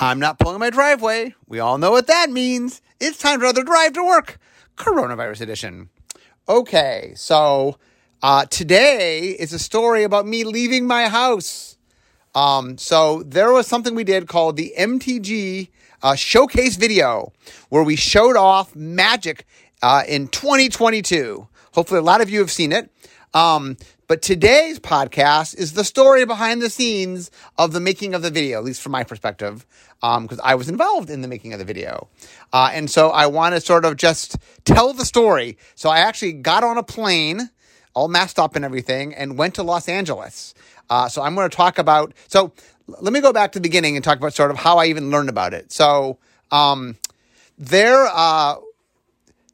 I'm not pulling my driveway. We all know what that means. It's time for another drive to work, coronavirus edition. Okay, so uh, today is a story about me leaving my house. Um, so there was something we did called the MTG uh, showcase video where we showed off magic uh, in 2022. Hopefully, a lot of you have seen it. Um, but today's podcast is the story behind the scenes of the making of the video, at least from my perspective, because um, I was involved in the making of the video. Uh, and so I want to sort of just tell the story. So I actually got on a plane, all masked up and everything, and went to Los Angeles. Uh, so I'm going to talk about. So let me go back to the beginning and talk about sort of how I even learned about it. So um, there, uh,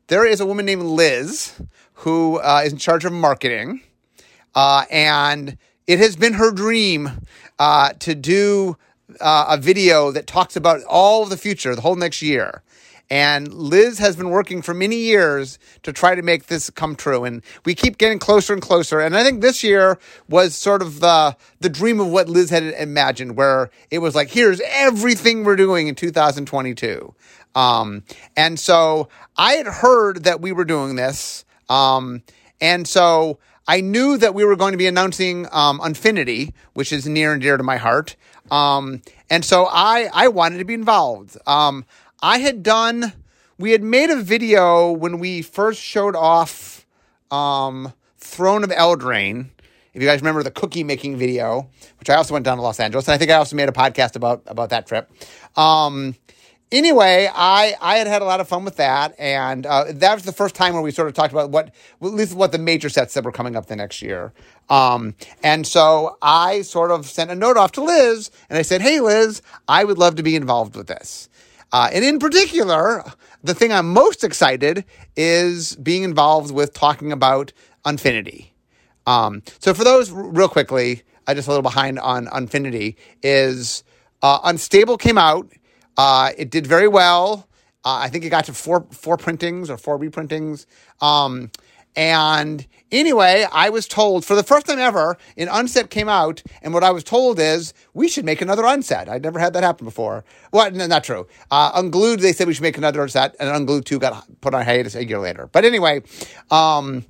there is a woman named Liz who uh, is in charge of marketing. Uh, and it has been her dream uh, to do uh, a video that talks about all of the future, the whole next year. And Liz has been working for many years to try to make this come true. And we keep getting closer and closer. And I think this year was sort of the, the dream of what Liz had imagined, where it was like, here's everything we're doing in 2022. Um, and so I had heard that we were doing this. Um, and so I knew that we were going to be announcing um, Unfinity, which is near and dear to my heart. Um, and so I, I wanted to be involved. Um, I had done, we had made a video when we first showed off um, Throne of Eldraine. If you guys remember the cookie making video, which I also went down to Los Angeles, and I think I also made a podcast about about that trip. Anyway, I I had had a lot of fun with that, and uh, that was the first time where we sort of talked about what at least what the major sets that were coming up the next year. Um, and so I sort of sent a note off to Liz, and I said, "Hey, Liz, I would love to be involved with this." Uh, and in particular, the thing I'm most excited is being involved with talking about Unfinity. Um, so for those, real quickly, I just a little behind on Unfinity is uh, Unstable came out uh, it did very well. Uh, I think it got to four four printings or four reprintings. Um, and anyway, I was told for the first time ever, an unset came out, and what I was told is we should make another unset. I'd never had that happen before. Well, no, not true. Uh, Unglued, they said we should make another unset, and Unglued 2 got put on hiatus a year later. But anyway, um,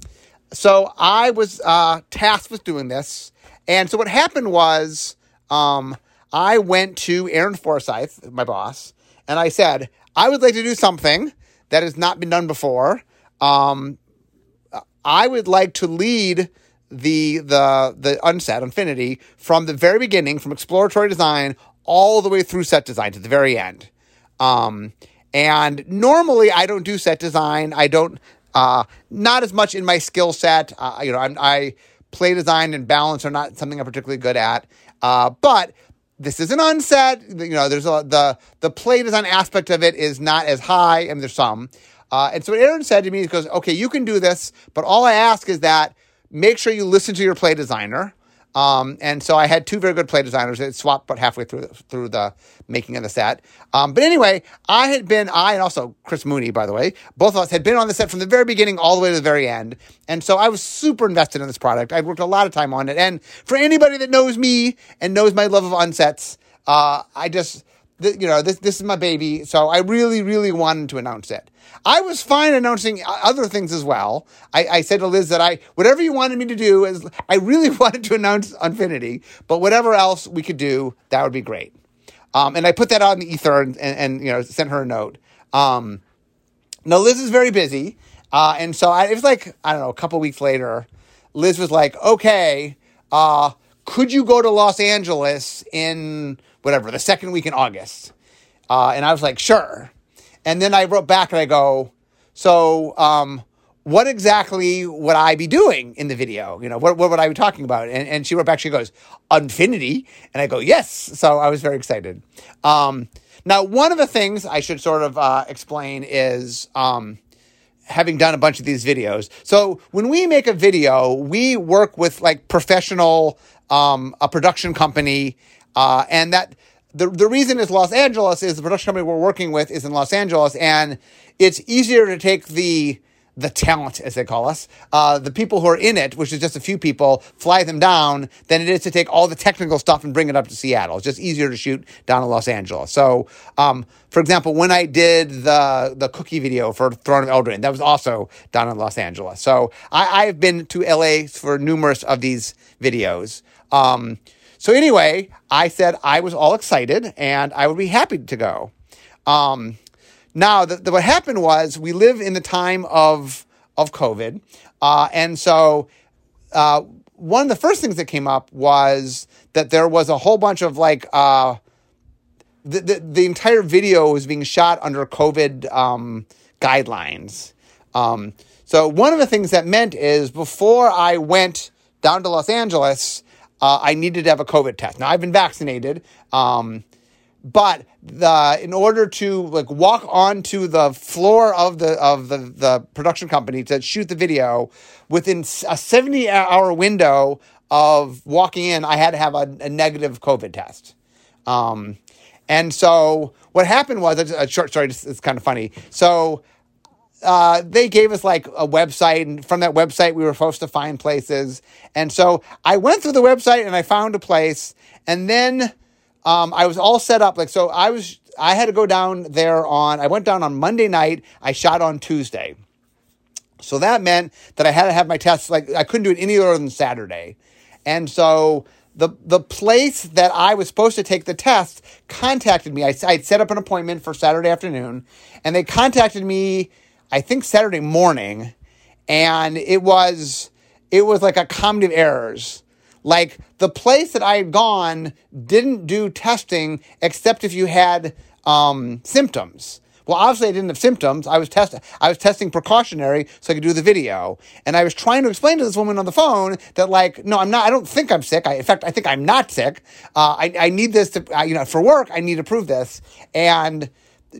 so I was uh, tasked with doing this. And so what happened was um, I went to Aaron Forsythe, my boss, and I said, I would like to do something that has not been done before. Um, I would like to lead the the the unset Unfinity from the very beginning, from exploratory design all the way through set design to the very end. Um, and normally I don't do set design. I don't uh, not as much in my skill set. Uh, you know, I'm, i play design and balance are not something I'm particularly good at. Uh, but this is an unset. You know, there's a, the the play design aspect of it is not as high, and there's some. Uh, and so what Aaron said to me, he goes, "Okay, you can do this, but all I ask is that make sure you listen to your play designer." Um, and so I had two very good play designers that swapped about halfway through through the making of the set. Um, but anyway, I had been I and also Chris Mooney, by the way, both of us had been on the set from the very beginning all the way to the very end. And so I was super invested in this product. I worked a lot of time on it. And for anybody that knows me and knows my love of unsets, uh, I just you know, this this is my baby, so I really, really wanted to announce it. I was fine announcing other things as well. I, I said to Liz that I whatever you wanted me to do is I really wanted to announce Unfinity, but whatever else we could do, that would be great. Um, and I put that out in the ether and, and, and you know sent her a note. Um, now Liz is very busy, uh, and so I, it was like I don't know a couple weeks later. Liz was like, "Okay, uh, could you go to Los Angeles in whatever, the second week in August. Uh, and I was like, sure. And then I wrote back and I go, so um, what exactly would I be doing in the video? You know, what, what would I be talking about? And, and she wrote back, she goes, Unfinity. And I go, yes. So I was very excited. Um, now, one of the things I should sort of uh, explain is um, having done a bunch of these videos. So when we make a video, we work with like professional, um, a production company uh, and that the, the reason is Los Angeles is the production company we're working with is in Los Angeles, and it's easier to take the the talent, as they call us, uh, the people who are in it, which is just a few people, fly them down than it is to take all the technical stuff and bring it up to Seattle. It's just easier to shoot down in Los Angeles. So, um, for example, when I did the the cookie video for Throne of Eldraine, that was also down in Los Angeles. So I, I've been to LA for numerous of these videos. Um, so anyway, I said I was all excited and I would be happy to go. Um, now, the, the, what happened was we live in the time of of COVID, uh, and so uh, one of the first things that came up was that there was a whole bunch of like uh, the, the, the entire video was being shot under COVID um, guidelines. Um, so one of the things that meant is before I went down to Los Angeles, uh, I needed to have a COVID test. Now I've been vaccinated. Um, but the in order to like walk onto the floor of the of the the production company to shoot the video within a 70 hour window of walking in i had to have a, a negative covid test um, and so what happened was a short story it's, it's kind of funny so uh, they gave us like a website, and from that website, we were supposed to find places. And so I went through the website and I found a place. And then um, I was all set up. Like, so I was, I had to go down there on, I went down on Monday night. I shot on Tuesday. So that meant that I had to have my tests, like, I couldn't do it any other than Saturday. And so the, the place that I was supposed to take the test contacted me. I, I'd set up an appointment for Saturday afternoon, and they contacted me, I think Saturday morning, and it was, it was like a comedy of errors like the place that I had gone didn't do testing except if you had um, symptoms. Well, obviously I didn't have symptoms. I was testing. I was testing precautionary so I could do the video. And I was trying to explain to this woman on the phone that, like, no, I'm not. I don't think I'm sick. I, in fact, I think I'm not sick. Uh, I, I need this to, uh, you know, for work. I need to prove this. And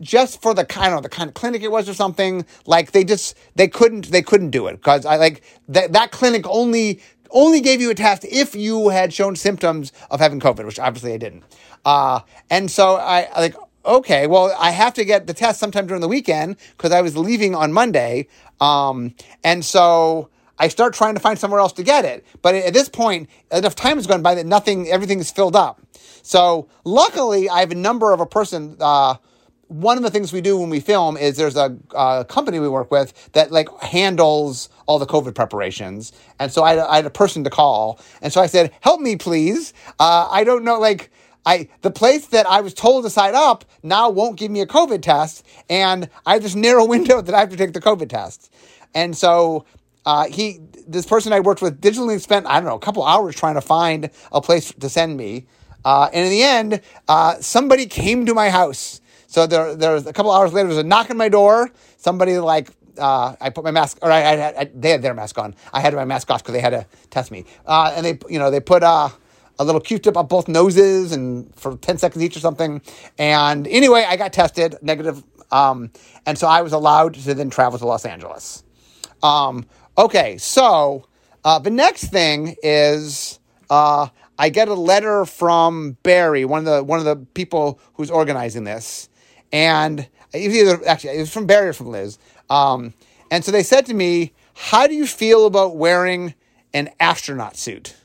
just for the kind of the kind of clinic it was or something, like they just they couldn't they couldn't do it because I like that that clinic only only gave you a test if you had shown symptoms of having COVID, which obviously I didn't. Uh, and so I like, okay, well, I have to get the test sometime during the weekend because I was leaving on Monday. Um, and so I start trying to find somewhere else to get it. But at this point, enough time has gone by that nothing, everything is filled up. So luckily, I have a number of a person, uh, one of the things we do when we film is there's a, company we work with that like handles all the COVID preparations, and so I, I had a person to call, and so I said, "Help me, please. Uh, I don't know, like." I the place that I was told to sign up now won't give me a COVID test, and I have this narrow window that I have to take the COVID test. And so uh, he, this person I worked with, digitally spent I don't know a couple hours trying to find a place to send me. Uh, and in the end, uh, somebody came to my house so there, there was a couple hours later, there was a knock on my door. Somebody like, uh, I put my mask, or I, I, I, they had their mask on. I had my mask off because they had to test me. Uh, and they, you know, they put uh, a little Q-tip up both noses and for 10 seconds each or something. And anyway, I got tested negative. Um, and so I was allowed to then travel to Los Angeles. Um, okay, so uh, the next thing is uh, I get a letter from Barry, one of the one of the people who's organizing this, and either actually it was from Barry or from Liz. Um, and so they said to me, "How do you feel about wearing an astronaut suit?"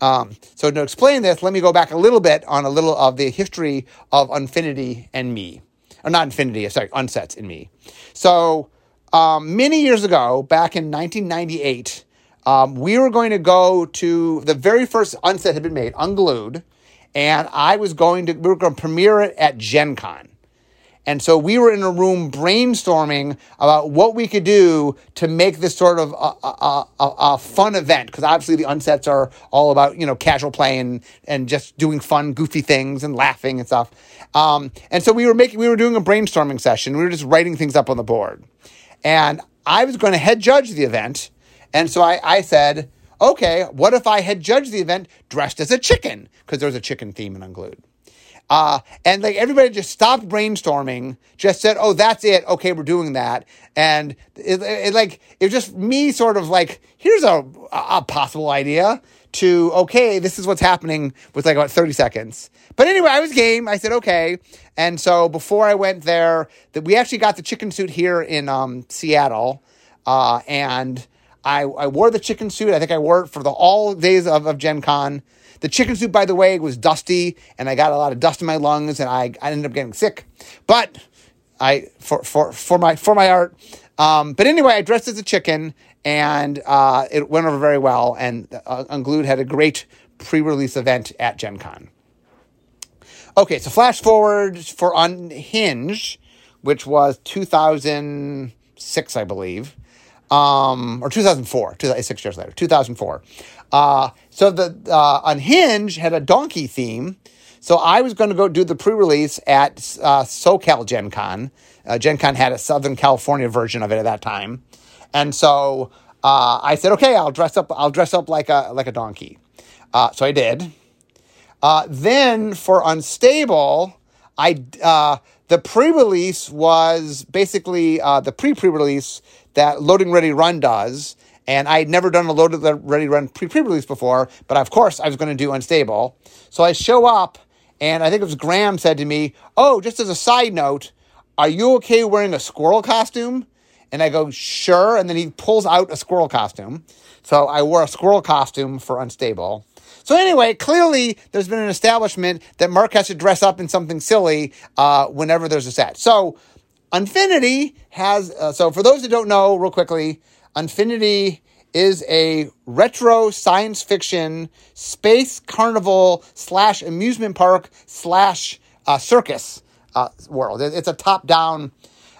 Um, so to explain this, let me go back a little bit on a little of the history of Unfinity and me, or not Unfinity, sorry, Unsets and me. So um, many years ago, back in 1998, um, we were going to go to the very first Unset had been made, Unglued, and I was going to we were going to premiere it at Gen Con. And so we were in a room brainstorming about what we could do to make this sort of a, a, a, a fun event. Because obviously the unsets are all about, you know, casual play and, and just doing fun, goofy things and laughing and stuff. Um, and so we were making, we were doing a brainstorming session. We were just writing things up on the board. And I was going to head judge the event. And so I, I said, okay, what if I had judged the event dressed as a chicken? Because there was a chicken theme in Unglued. Uh, and like everybody just stopped brainstorming, just said, "Oh, that's it. Okay, we're doing that." And it, it, like it was just me, sort of like, "Here's a a possible idea." To okay, this is what's happening with like about thirty seconds. But anyway, I was game. I said okay, and so before I went there, that we actually got the chicken suit here in um, Seattle. uh, and I, I wore the chicken suit. I think I wore it for the all days of, of Gen Con. The chicken suit, by the way, was dusty, and I got a lot of dust in my lungs, and I, I ended up getting sick. But I for for for my for my art. Um, but anyway, I dressed as a chicken, and uh, it went over very well. And uh, Unglued had a great pre-release event at Gen Con. Okay, so flash forward for Unhinged, which was 2006, I believe, um, or 2004, six years later, 2004. Uh, so the uh, Unhinged had a donkey theme. So I was going to go do the pre-release at uh, SoCal Gen Con. Uh, Gen Con had a Southern California version of it at that time, and so uh, I said, "Okay, I'll dress up. I'll dress up like a like a donkey." Uh, so I did. Uh, then for Unstable, I uh, the pre-release was basically uh, the pre-pre-release that Loading Ready Run does. And I had never done a Loading Ready Run pre-pre-release before, but of course I was going to do Unstable. So I show up, and I think it was Graham said to me, "Oh, just as a side note, are you okay wearing a squirrel costume?" And I go, "Sure." And then he pulls out a squirrel costume. So I wore a squirrel costume for Unstable. So anyway, clearly there's been an establishment that Mark has to dress up in something silly uh, whenever there's a set. So Unfinity has. Uh, so for those who don't know, real quickly, Unfinity is a retro science fiction space carnival slash amusement park slash uh, circus uh, world. It's a top down.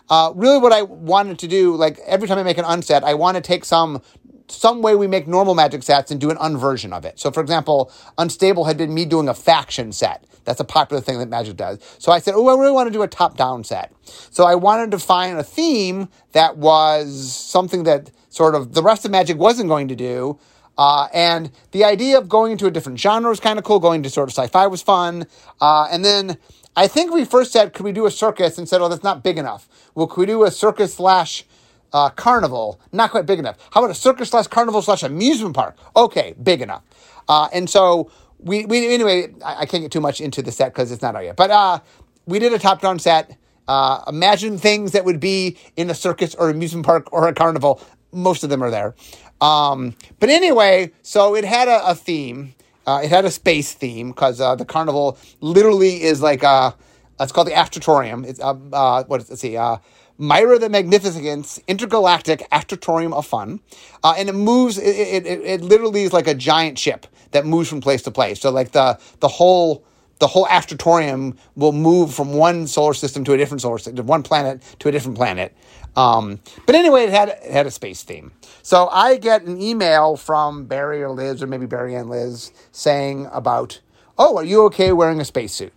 Uh, really, what I wanted to do, like every time I make an unset, I want to take some some way we make normal magic sets and do an unversion of it. So, for example, Unstable had been me doing a faction set. That's a popular thing that Magic does. So I said, oh, I really want to do a top down set. So I wanted to find a theme that was something that sort of the rest of Magic wasn't going to do. Uh, and the idea of going into a different genre was kind of cool. Going to sort of sci fi was fun. Uh, and then I think we first said, could we do a circus? And said, oh, that's not big enough. Well, could we do a circus slash uh, carnival, not quite big enough. How about a circus slash carnival slash amusement park? Okay, big enough. Uh, and so we, we anyway, I, I, can't get too much into the set because it's not out yet. But uh, we did a top down set. Uh, imagine things that would be in a circus or amusement park or a carnival. Most of them are there. Um, but anyway, so it had a, a theme. Uh, it had a space theme because uh, the carnival literally is like a, it's called the Astrotorium. It's uh, uh, what is, let's see, uh, Myra the Magnificent's intergalactic astrotorium of fun, uh, and it moves. It, it, it literally is like a giant ship that moves from place to place. So like the the whole the whole astrotorium will move from one solar system to a different solar system, one planet to a different planet. Um, but anyway, it had it had a space theme. So I get an email from Barry or Liz or maybe Barry and Liz saying about, "Oh, are you okay wearing a spacesuit?"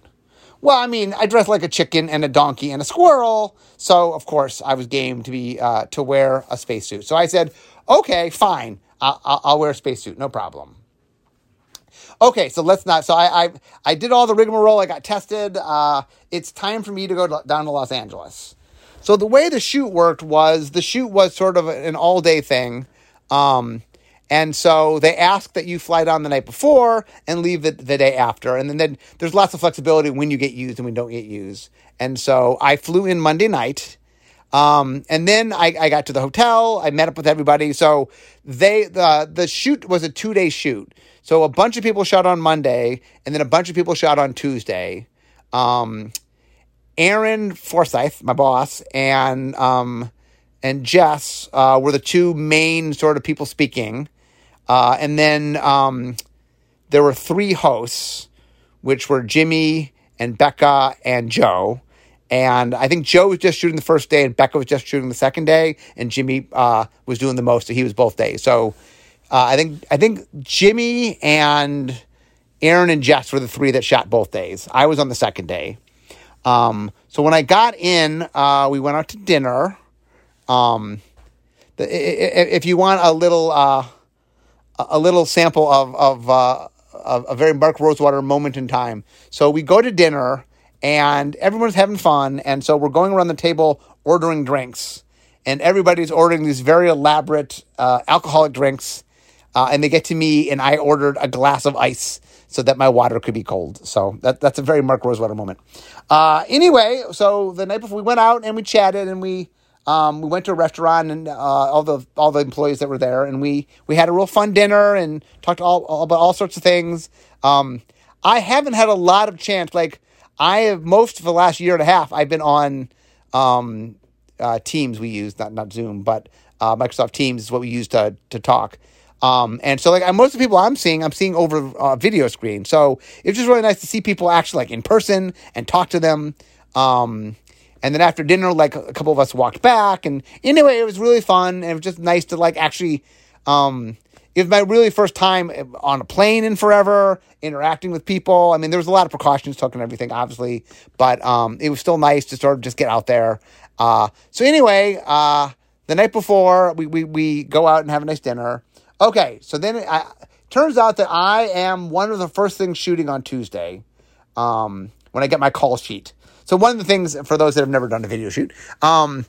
Well, I mean, I dress like a chicken and a donkey and a squirrel, so of course I was game to be uh, to wear a spacesuit. So I said, "Okay, fine, I'll, I'll wear a spacesuit, no problem." Okay, so let's not. So I I, I did all the rigmarole. I got tested. Uh, it's time for me to go to, down to Los Angeles. So the way the shoot worked was the shoot was sort of an all day thing. Um, and so they ask that you fly down the night before and leave the, the day after. And then, then there's lots of flexibility when you get used and when you don't get used. And so I flew in Monday night. Um, and then I, I got to the hotel. I met up with everybody. So they the the shoot was a two day shoot. So a bunch of people shot on Monday, and then a bunch of people shot on Tuesday. Um, Aaron Forsythe, my boss, and um, and Jess uh, were the two main sort of people speaking. Uh, and then um, there were three hosts, which were Jimmy and Becca and Joe. And I think Joe was just shooting the first day, and Becca was just shooting the second day, and Jimmy uh, was doing the most. So he was both days. So uh, I think I think Jimmy and Aaron and Jess were the three that shot both days. I was on the second day. Um, so when I got in, uh, we went out to dinner. Um, the, if you want a little uh, a little sample of of, uh, a very Mark Rosewater moment in time. So we go to dinner and everyone's having fun, and so we're going around the table ordering drinks, and everybody's ordering these very elaborate uh, alcoholic drinks, uh, and they get to me, and I ordered a glass of ice so that my water could be cold. So that that's a very Mark Rosewater moment. Uh, anyway, so the night before we went out and we chatted and we um, we went to a restaurant and uh, all the all the employees that were there, and we we had a real fun dinner and talked all, all about all sorts of things. Um, I haven't had a lot of chance. Like I have most of the last year and a half, I've been on um, uh, Teams. We use not not Zoom, but uh, Microsoft Teams is what we use to to talk. Um, and so like most of the people I'm seeing, I'm seeing over a video screen. So it's just really nice to see people actually like in person and talk to them. Um, and then after dinner, like a couple of us walked back, and anyway, it was really fun. And it was just nice to like actually. Um, it was my really first time on a plane in forever, interacting with people. I mean, there was a lot of precautions taken and everything, obviously, but um, it was still nice to sort of just get out there. Uh, so anyway, uh, the night before, we, we we go out and have a nice dinner. Okay, so then it turns out that I am one of the first things shooting on Tuesday um, when I get my call sheet. So one of the things for those that have never done a video shoot, um,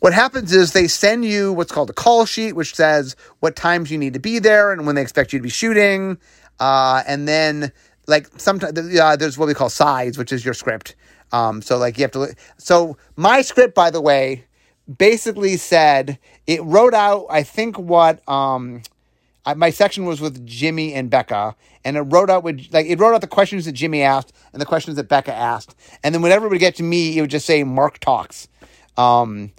what happens is they send you what's called a call sheet, which says what times you need to be there and when they expect you to be shooting. Uh, and then like sometimes uh, there's what we call sides, which is your script. Um, so like you have to. So my script, by the way, basically said it wrote out. I think what um, I, my section was with Jimmy and Becca, and it wrote out with like it wrote out the questions that Jimmy asked and the questions that Becca asked, and then whenever it would get to me, it would just say Mark talks. Um,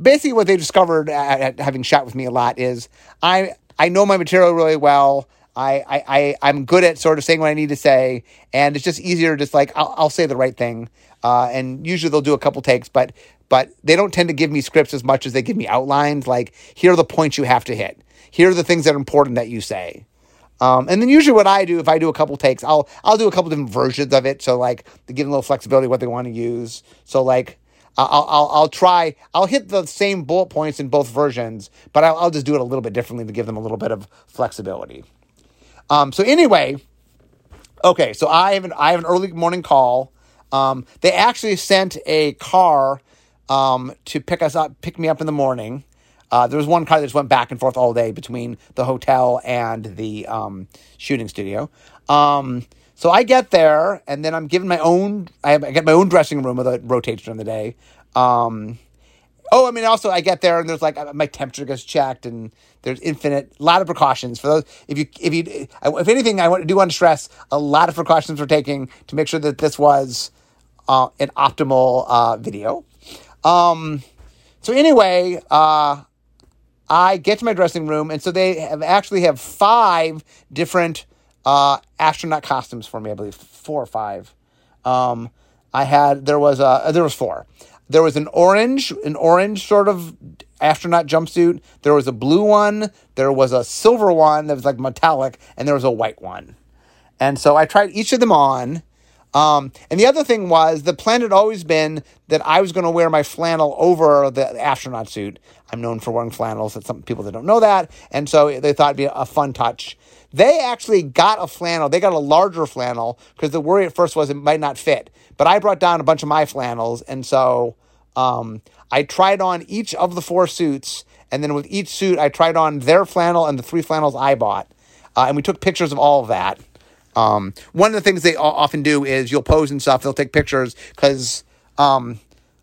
basically, what they discovered at, at having shot with me a lot is I I know my material really well. I, I, I'm good at sort of saying what I need to say, and it's just easier, just like I'll, I'll say the right thing. Uh, and usually they'll do a couple takes, but but they don't tend to give me scripts as much as they give me outlines. Like here are the points you have to hit. Here are the things that are important that you say. Um, and then usually what I do, if I do a couple takes, I'll I'll do a couple different versions of it. So like to give them a little flexibility what they want to use. So like I'll, I'll, I'll try, I'll hit the same bullet points in both versions, but I'll, I'll just do it a little bit differently to give them a little bit of flexibility. Um, so anyway, okay, so I have an, I have an early morning call. Um, they actually sent a car um, to pick us up, pick me up in the morning. Uh, there was one car that just went back and forth all day between the hotel and the um, shooting studio. Um, so I get there, and then I'm given my own. I, have, I get my own dressing room a rotation in the day. Um, oh, I mean, also I get there, and there's like my temperature gets checked, and there's infinite lot of precautions for those. If you if you if anything, I do want to stress a lot of precautions we're taking to make sure that this was uh, an optimal uh, video. Um, so anyway, uh, I get to my dressing room, and so they have actually have five different uh, astronaut costumes for me. I believe four or five. Um, I had there was a there was four. There was an orange, an orange sort of astronaut jumpsuit. There was a blue one. There was a silver one that was like metallic, and there was a white one. And so I tried each of them on. Um, and the other thing was the plan had always been that I was going to wear my flannel over the astronaut suit. I'm known for wearing flannels. That some people that don't know that, and so they thought it'd be a fun touch. They actually got a flannel. They got a larger flannel because the worry at first was it might not fit. But I brought down a bunch of my flannels, and so um, I tried on each of the four suits, and then with each suit, I tried on their flannel and the three flannels I bought, uh, and we took pictures of all of that. Um, one of the things they often do is you'll pose and stuff. They'll take pictures because um,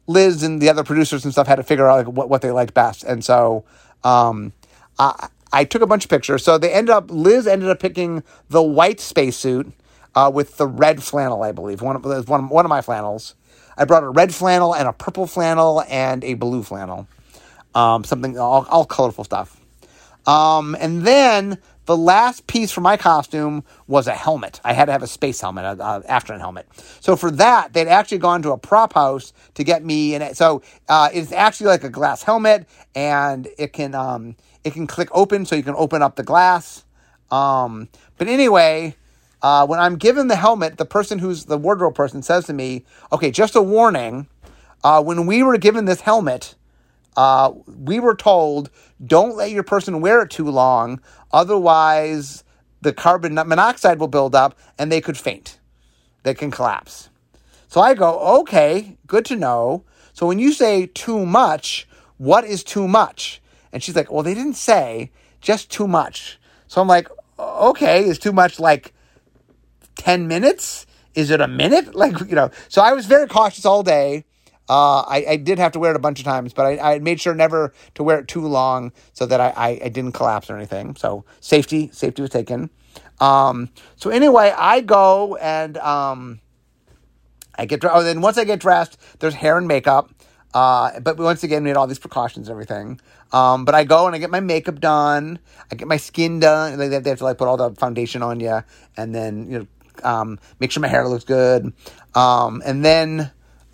Liz and the other producers and stuff had to figure out like, what what they liked best, and so um, I I took a bunch of pictures. So they ended up Liz ended up picking the white spacesuit uh, with the red flannel, I believe. One of one one of my flannels. I brought a red flannel and a purple flannel and a blue flannel. Um, something all, all colorful stuff. Um, and then the last piece for my costume was a helmet. I had to have a space helmet, an astronaut helmet. So for that, they'd actually gone to a prop house to get me. And so uh, it's actually like a glass helmet, and it can um, it can click open, so you can open up the glass. Um, but anyway, uh, when I'm given the helmet, the person who's the wardrobe person says to me, "Okay, just a warning. Uh, when we were given this helmet." Uh, we were told don't let your person wear it too long, otherwise the carbon monoxide will build up and they could faint. They can collapse. So I go, okay, good to know. So when you say too much, what is too much? And she's like, well, they didn't say, just too much. So I'm like, okay, is too much like 10 minutes? Is it a minute? Like, you know, so I was very cautious all day. Uh, I, I did have to wear it a bunch of times, but I, I made sure never to wear it too long so that I, I, I didn't collapse or anything. So safety safety was taken. Um, so anyway, I go and um, I get dressed. oh then once I get dressed, there's hair and makeup. Uh, but once again, we had all these precautions and everything. Um, but I go and I get my makeup done. I get my skin done. They, they have to like put all the foundation on you, and then you know, um, make sure my hair looks good. Um, and then,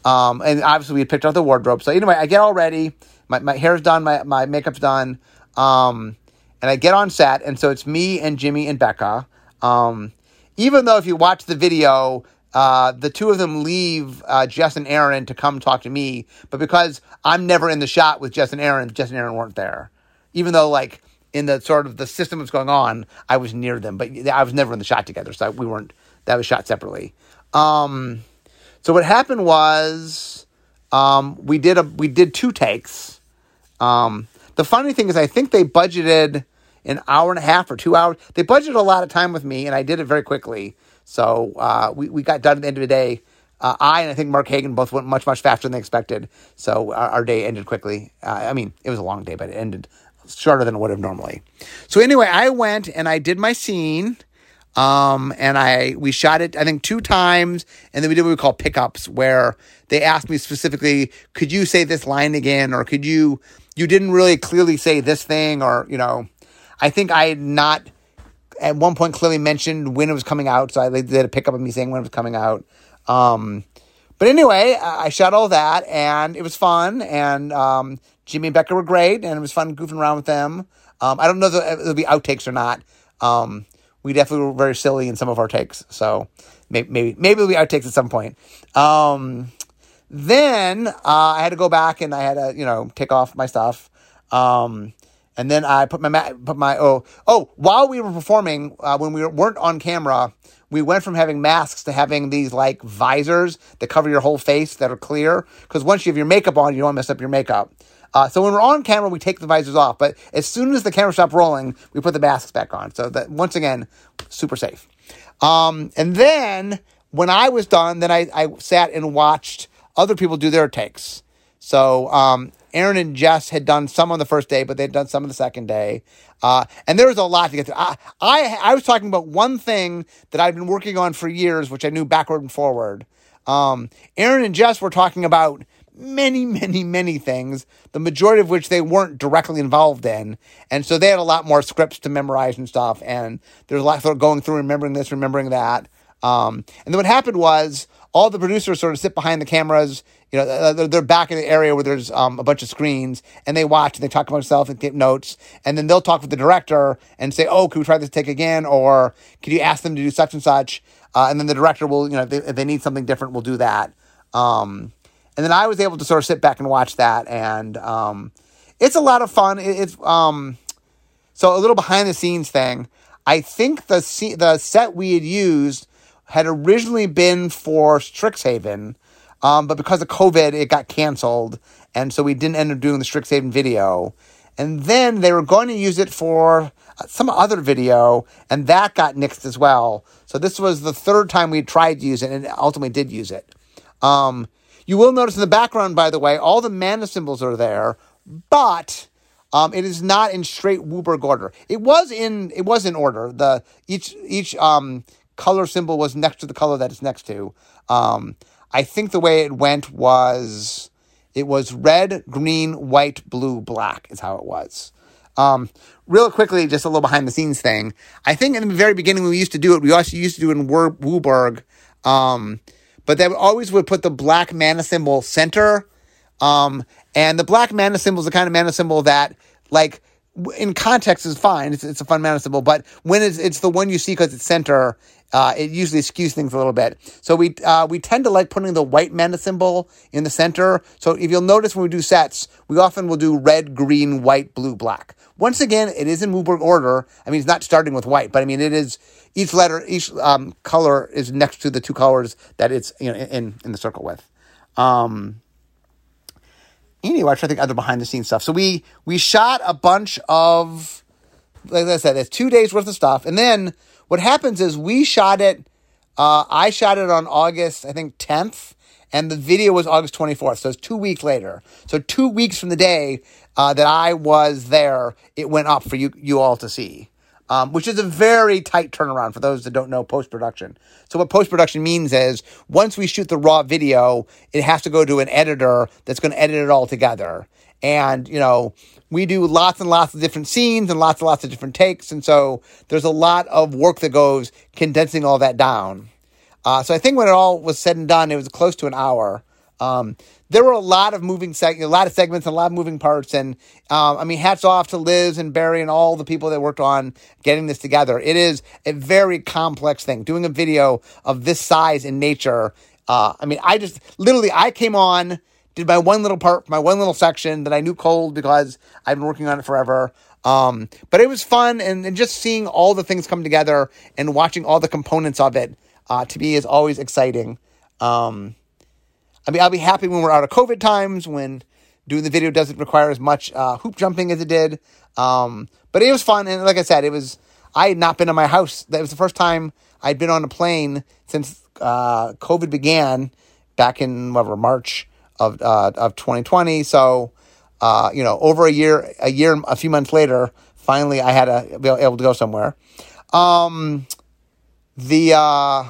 um, and obviously we picked out the wardrobe. So anyway, I get all ready. My my hair's done. My my makeup's done. Um, and I get on set, and so it's me and Jimmy and Becca. Um, even though if you watch the video, uh, the two of them leave uh, Jess and Aaron to come talk to me, but because I'm never in the shot with Jess and Aaron, Jess and Aaron weren't there. Even though, like, in the sort of the system that's going on, I was near them, but I was never in the shot together, so we weren't. That was shot separately. Um, so what happened was um, we did a we did two takes. Um, the funny thing is, I think they budgeted an hour and a half or two hours. They budgeted a lot of time with me, and I did it very quickly. So uh, we, we got done at the end of the day. Uh, I and I think Mark Hagan both went much, much faster than they expected. So our, our day ended quickly. Uh, I mean, it was a long day, but it ended shorter than it would have normally. So anyway, I went and I did my scene. Um, and I we shot it I think two times, and then we did what we call pickups, where they asked me specifically, could you say this line again, or could you you didn't really clearly say this thing, or you know, I think I had not at one point clearly mentioned when it was coming out, so I they did a pickup of me saying when it was coming out. Um, but anyway, I shot all that, and it was fun, and um, Jimmy and Becca were great, and it was fun goofing around with them. Um, I don't know if there'll be outtakes or not. Um, we definitely were very silly in some of our takes, so maybe maybe maybe it'll be outtakes at some point. Um, then uh, I had to go back and I had to you know take off my stuff. Um, and then I put my put my oh oh while we were performing uh, when we weren't on camera, we went from having masks to having these like visors that cover your whole face that are clear. Because once you have your makeup on, you don't mess up your makeup. Uh, so when we're on camera, we take the visors off, but as soon as the camera stops rolling, we put the masks back on. So that once again, super safe. Um, and then when I was done, then I, I sat and watched other people do their takes. So um, Aaron and Jess had done some on the first day, but they'd done some on the second day. Uh, and there was a lot to get through. I, I, I, was talking about one thing that I'd been working on for years, which I knew backward and forward. Um, Aaron and Jess were talking about many, many, many things, the majority of which they weren't directly involved in. And so they had a lot more scripts to memorize and stuff. And there's a lot of going through, remembering this, remembering that. Um, and then what happened was all the producers sort of sit behind the cameras. You know, they're back in the area where there's um, a bunch of screens, and they watch and they talk about themselves and take notes, and then they'll talk with the director and say, "Oh, can we try this take again?" or "Can you ask them to do such and such?" Uh, and then the director will, you know, if they, if they need something different, we'll do that. Um, and then I was able to sort of sit back and watch that, and um, it's a lot of fun. It, it's um, so a little behind the scenes thing. I think the the set we had used had originally been for Strixhaven, um, but because of COVID, it got canceled, and so we didn't end up doing the Strixhaven video. And then they were going to use it for uh, some other video, and that got nixed as well. So this was the third time we tried to use it, and ultimately did use it. Um, you will notice in the background, by the way, all the mana symbols are there, but um, it is not in straight WUBRG order. It was in it was in order. The each each um, color symbol was next to the color that it's next to. Um, I think the way it went was it was red, green, white, blue, black is how it was. Um, real quickly, just a little behind the scenes thing. I think in the very beginning when we used to do it, we also used to do it in WUBRG, um, but they always would put the black mana symbol center. Um, and the black mana symbol is the kind of mana symbol that, like, in context is fine. It's, it's a fun mana symbol, but when it's, it's the one you see because it's center, uh, it usually skews things a little bit. So we uh, we tend to like putting the white mana symbol in the center. So if you'll notice when we do sets, we often will do red, green, white, blue, black. Once again, it is in WUBRG order. I mean, it's not starting with white, but I mean, it is each letter, each um, color is next to the two colors that it's you know in in the circle with. Um, anyway, I try to think other behind the scenes stuff. So we we shot a bunch of, like I said, it's two days worth of stuff, and then what happens is we shot it. Uh, I shot it on August, I think 10th, and the video was August 24th. So it's two weeks later. So two weeks from the day uh, that I was there, it went up for you you all to see. Um, which is a very tight turnaround for those that don't know post production. So, what post production means is once we shoot the raw video, it has to go to an editor that's going to edit it all together. And, you know, we do lots and lots of different scenes and lots and lots of different takes. And so there's a lot of work that goes condensing all that down. Uh, so I think when it all was said and done, it was close to an hour. Um, there were a lot of moving seg- a lot of segments and a lot of moving parts. And um, I mean, hats off to Liz and Barry and all the people that worked on getting this together. It is a very complex thing. Doing a video of this size in nature. Uh, I mean, I just literally I came on, did my one little part, my one little section that I knew cold because I've been working on it forever. Um, but it was fun and, and just seeing all the things come together and watching all the components of it uh, to me is always exciting. Um, I mean, I'll be happy when we're out of COVID times, when doing the video doesn't require as much uh, hoop jumping as it did. Um, but it was fun, and like I said, it was. I had not been to my house. That was the first time I'd been on a plane since uh, COVID began back in whatever March of uh, of 2020. So, uh, you know, over a year, a year, a few months later, finally I had to be able to go somewhere. Um, the uh,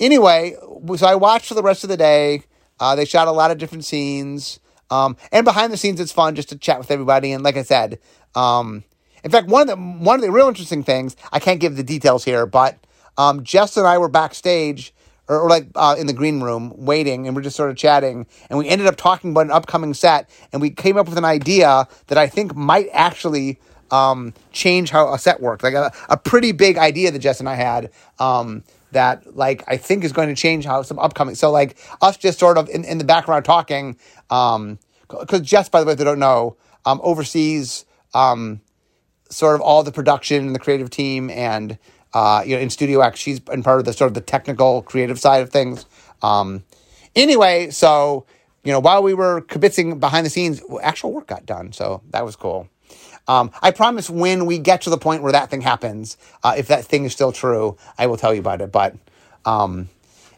anyway, so I watched for the rest of the day. Uh, they shot a lot of different scenes. Um, and behind the scenes, it's fun just to chat with everybody. And like I said, um, in fact, one of the one of the real interesting things I can't give the details here, but um, Jess and I were backstage or, or like uh, in the green room waiting, and we're just sort of chatting, and we ended up talking about an upcoming set, and we came up with an idea that I think might actually um, change how a set works. Like a, a pretty big idea that Jess and I had. Um, that like I think is going to change how some upcoming. So like us just sort of in, in the background talking, um, because Jess, by the way, if they don't know, um, oversees um, sort of all the production and the creative team, and uh, you know, in Studio X, she's been part of the sort of the technical creative side of things. Um, anyway, so you know, while we were kibitzing behind the scenes, actual work got done, so that was cool. Um, I promise when we get to the point where that thing happens, uh, if that thing is still true, I will tell you about it. But um,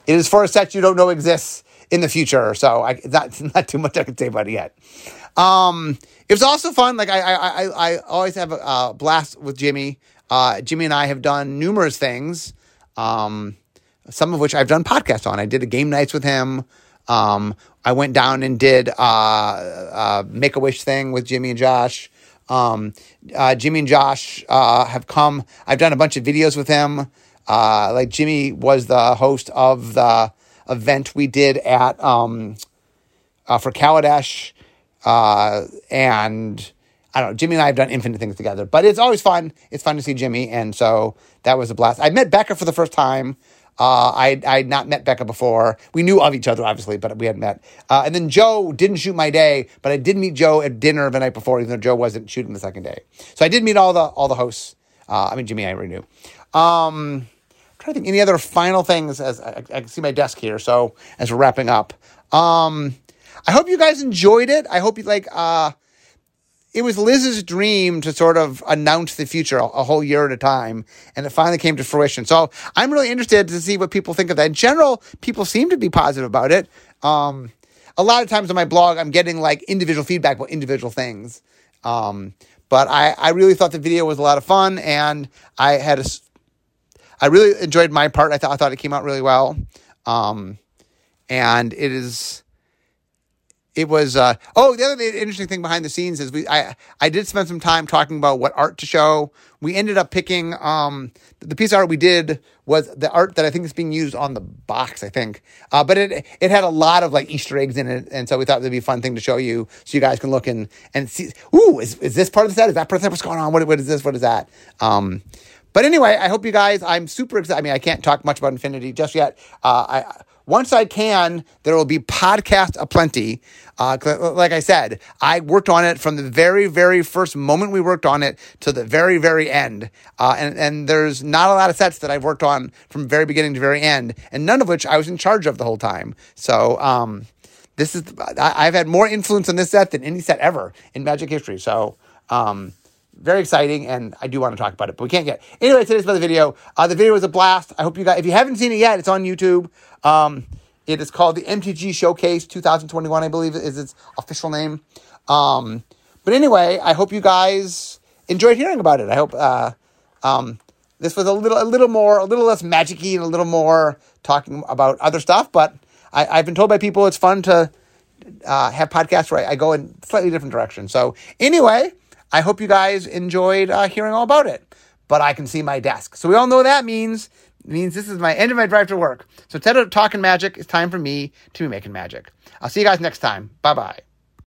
it is for a set you don't know exists in the future, so I, not not too much I can say about it yet. Um, it was also fun. Like I I, I, I always have a, a blast with Jimmy. Uh, Jimmy and I have done numerous things. Um, some of which I've done podcasts on. I did a game nights with him. Um, I went down and did uh, uh, Make a Wish thing with Jimmy and Josh. Um, uh, Jimmy and Josh uh, have come. I've done a bunch of videos with him. Like Jimmy was the host of the event we did at um, for Kaladesh, and I don't know. Jimmy and I have done infinite things together, but it's always fun. It's fun to see Jimmy, and so that was a blast. I met Becca for the first time. Uh, I I had not met Becca before. We knew of each other, obviously, but we hadn't met. Uh, and then Joe didn't shoot my day, but I did meet Joe at dinner the night before, even though Joe wasn't shooting the second day. So I did meet all the all the hosts. Uh, I mean, Jimmy, I already knew. Um, I'm trying to think any other final things as I, I can see my desk here. So as we're wrapping up, um, I hope you guys enjoyed it. I hope you like. It was Liz's dream to sort of announce the future a, a, whole year at a time, and it finally came to fruition. So I'm really interested to see what people think of that. In general, people seem to be positive about it. Um, a lot of times on my blog, I'm getting like individual feedback about individual things. Um, but I, I really thought the video was a lot of fun, and I had a, I really enjoyed my part. I thought I thought it came out really well, um, and it is it was uh, oh the other interesting thing behind the scenes is we I I did spend some time talking about what art to show. We ended up picking um, the piece of art we did was the art that I think is being used on the box. I think, uh, but it it had a lot of like Easter eggs in it, and so we thought it'd be a fun thing to show you so you guys can look and and see. Ooh, is is this part of the set? Is that part of the set? What's going on? What what is this? What is that? Um, but anyway, I hope you guys. I'm super excited. I mean, I can't talk much about Unfinity just yet. Uh, I once I can, there will be podcast aplenty. Uh, like I said, I worked on it from the very, very first moment we worked on it to the very, very end. Uh, and, and there's not a lot of sets that I've worked on from very beginning to very end, and none of which I was in charge of the whole time. So, um, this is, I've had more influence on this set than any set ever in Magic history. So, um, very exciting, and I do want to talk about it, but we can't get. Anyway, today's about the video. Uh, the video was a blast. I hope you guys, if you haven't seen it yet, it's on YouTube. Um, It is called the MTG Showcase 2021, I believe is its official name. Um, but anyway, I hope you guys enjoyed hearing about it. I hope uh, um, this was a little, a little more, a little less magicy and a little more talking about other stuff. But I, I've been told by people it's fun to uh, have podcasts where I, I, go in slightly different directions. So anyway, I hope you guys enjoyed uh, hearing all about it. But I can see my desk, so we all know that means means this is my end of my drive to work. So instead of talking magic, it's time for me to be making magic. I'll see you guys next time. Bye bye.